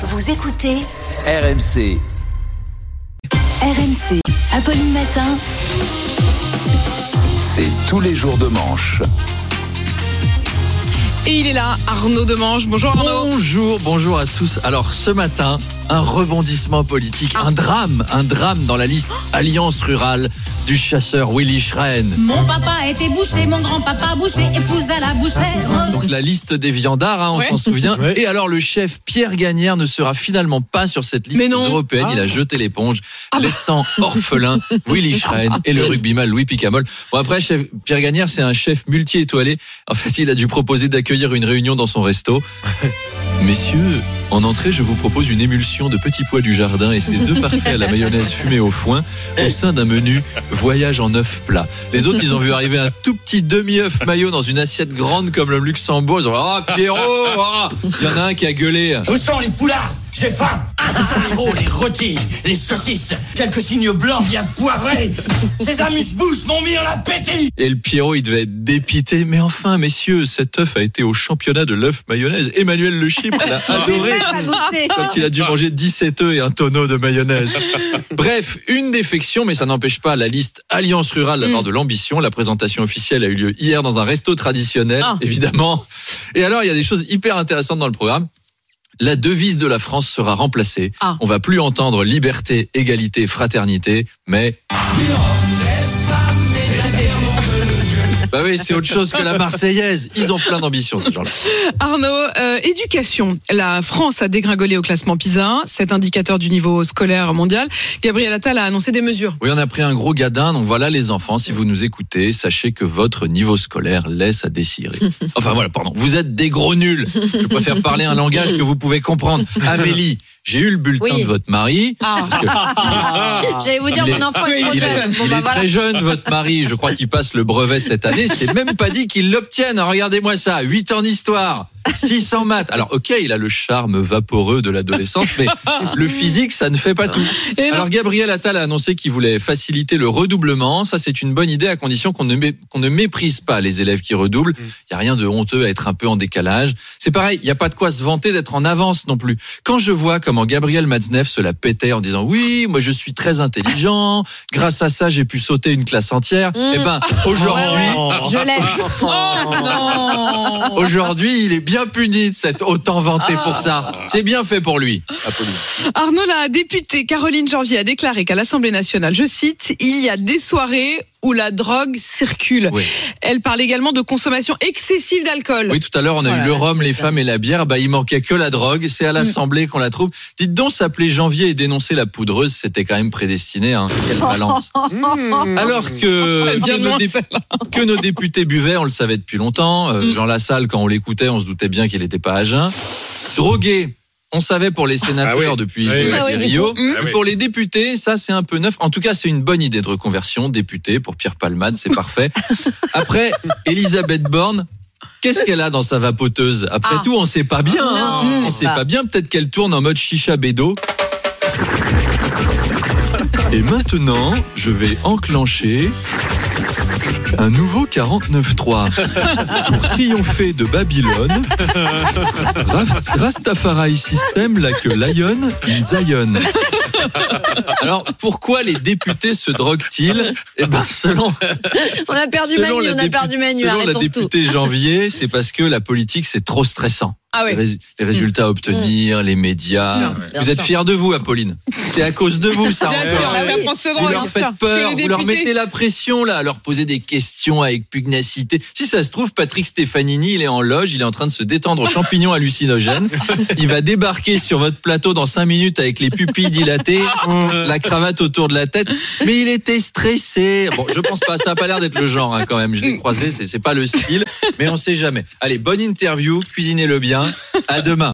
Vous écoutez RMC. RMC. Apolline Matin. C'est tous les jours de manche. Et il est là, Arnaud Demange. Bonjour Arnaud. Bonjour, bonjour à tous. Alors ce matin, un rebondissement politique, un drame, un drame dans la liste Alliance rurale du chasseur Willy Schren. Mon papa était boucher, mon grand-papa boucher, épouse à la bouchère. Donc la liste des viandards, hein, on Ouais. s'en souvient. Et alors le chef Pierre Gagnère ne sera finalement pas sur cette liste Mais non. européenne. Il a jeté l'éponge, laissant orphelin Willy Schren et le rugbyman Louis Picamol. Bon après, chef, Pierre Gagnère, c'est un chef multi-étoilé. En fait, il a dû proposer d'accueillir une réunion dans son resto. Messieurs, en entrée, je vous propose une émulsion de petits pois du jardin et ses œufs partis à la mayonnaise fumée au foin au sein d'un menu voyage en œufs plats. Les autres, ils ont vu arriver un tout petit demi-œuf maillot dans une assiette grande comme le Luxembourg. Ils ont dit, oh, Pierrot, ah Il y en a un qui a gueulé. Où sont les poulards? J'ai faim les gros, les rôtis, les saucisses Quelques signes blancs bien poivrés Ces amuse-bouches m'ont mis en appétit Et le Pierrot, il devait être dépité. Mais enfin, messieurs, cet œuf a été au championnat de l'œuf mayonnaise. Emmanuel Le Chypre l'a adoré. quand il a dû manger 17 œufs et un tonneau de mayonnaise. Bref, une défection, mais ça n'empêche pas la liste Alliance Rurale d'avoir de l'ambition. La présentation officielle a eu lieu hier dans un resto traditionnel, Ah. évidemment. Et alors, il y a des choses hyper intéressantes dans le programme. La devise de la France sera remplacée. Ah. On va plus entendre liberté, égalité, fraternité, mais oui, c'est autre chose que la Marseillaise. Ils ont plein d'ambition, ces gens-là. Arnaud, euh, éducation. La France a dégringolé au classement PISA, cet indicateur du niveau scolaire mondial. Gabriel Attal a annoncé des mesures. Oui, on a pris un gros gadin. Donc voilà, les enfants, si vous nous écoutez, sachez que votre niveau scolaire laisse à désirer. Enfin voilà, pardon. Vous êtes des gros nuls. Je préfère parler un langage que vous pouvez comprendre. Amélie, j'ai eu le bulletin Oui. de votre mari. Parce que J'allais vous dire, Il mon enfant est trop il est jeune. il bah est très jeune, votre mari. Je crois qu'il passe le brevet cette année. C'est même pas dit qu'il l'obtienne. Regardez-moi ça. 8 ans d'histoire. 600 maths. Alors, ok, il a le charme vaporeux de l'adolescence, mais le physique, ça ne fait pas tout. Alors, Gabriel Attal a annoncé qu'il voulait faciliter le redoublement. Ça, c'est une bonne idée à condition qu'on ne, mé- qu'on ne méprise pas les élèves qui redoublent. Il y a rien de honteux à être un peu en décalage. C'est pareil, il n'y a pas de quoi se vanter d'être en avance non plus. Quand je vois comment Gabriel Matzneff se la pétait en disant oui, moi je suis très intelligent, grâce à ça j'ai pu sauter une classe entière. Eh ben, aujourd'hui, Je l'ai. Non. aujourd'hui, il est bien puni de s'être autant vanté pour ça. C'est bien fait pour lui. Arnaud, la députée Caroline Janvier a déclaré qu'à l'Assemblée nationale, je cite, il y a des soirées où la drogue circule. Oui. Elle parle également de consommation excessive d'alcool. Oui, tout à l'heure, on a Voilà, eu le rhum, les ça. femmes et la bière. Bah, il manquait que la drogue. C'est à l'Assemblée qu'on la trouve. Dites donc, s'appeler Janvier et dénoncer la poudreuse, c'était quand même prédestiné. Hein. Quelle balance. Alors que, nos dé- que nos députés buvaient, on le savait depuis longtemps. Euh, Mm. Jean Lassalle, quand on l'écoutait, on se doutait bien qu'il n'était pas à jeun. Drogué. On savait pour les sénateurs depuis Ah oui, Rio. Ah oui. Pour les députés, ça c'est un peu neuf. En tout cas, c'est une bonne idée de reconversion. Député pour Pierre Palmade, c'est parfait. Après, Elisabeth Borne. Qu'est-ce qu'elle a dans sa vapoteuse? Après Ah. tout, on sait pas bien. hein. Non, on c'est sait pas. pas bien. Peut-être qu'elle tourne en mode chicha bédo. Et maintenant, je vais enclencher un nouveau 49.3 pour triompher de Babylone. Rast- Rastafari System like a lion in Zion. Alors, pourquoi les députés se droguent-ils Eh ben, selon, On a perdu selon Manu, on a perdu Manu, selon la arrêtons tout. députée Janvier, c'est parce que la politique, c'est trop stressant. Ah Les, oui. les résultats à obtenir, les médias. Bien sûr, bien vous êtes fiers de vous, Apolline. C'est à cause de vous, ça. Bien encore. sûr, Ah. France se Vous leur bien faites sûr. peur, vous leur mettez la pression là, à leur poser des questions avec pugnacité. Si ça se trouve, Patrick Stefanini, il est en loge, il est en train de se détendre aux champignons hallucinogènes. Il va débarquer sur votre plateau dans cinq minutes avec les pupilles dilatées, la cravate autour de la tête. Mais il était stressé. Bon, je pense pas, ça a pas l'air d'être le genre hein, quand même. Je l'ai croisé, c'est pas le style, mais on sait jamais. Allez, bonne interview, cuisinez-le bien. À demain.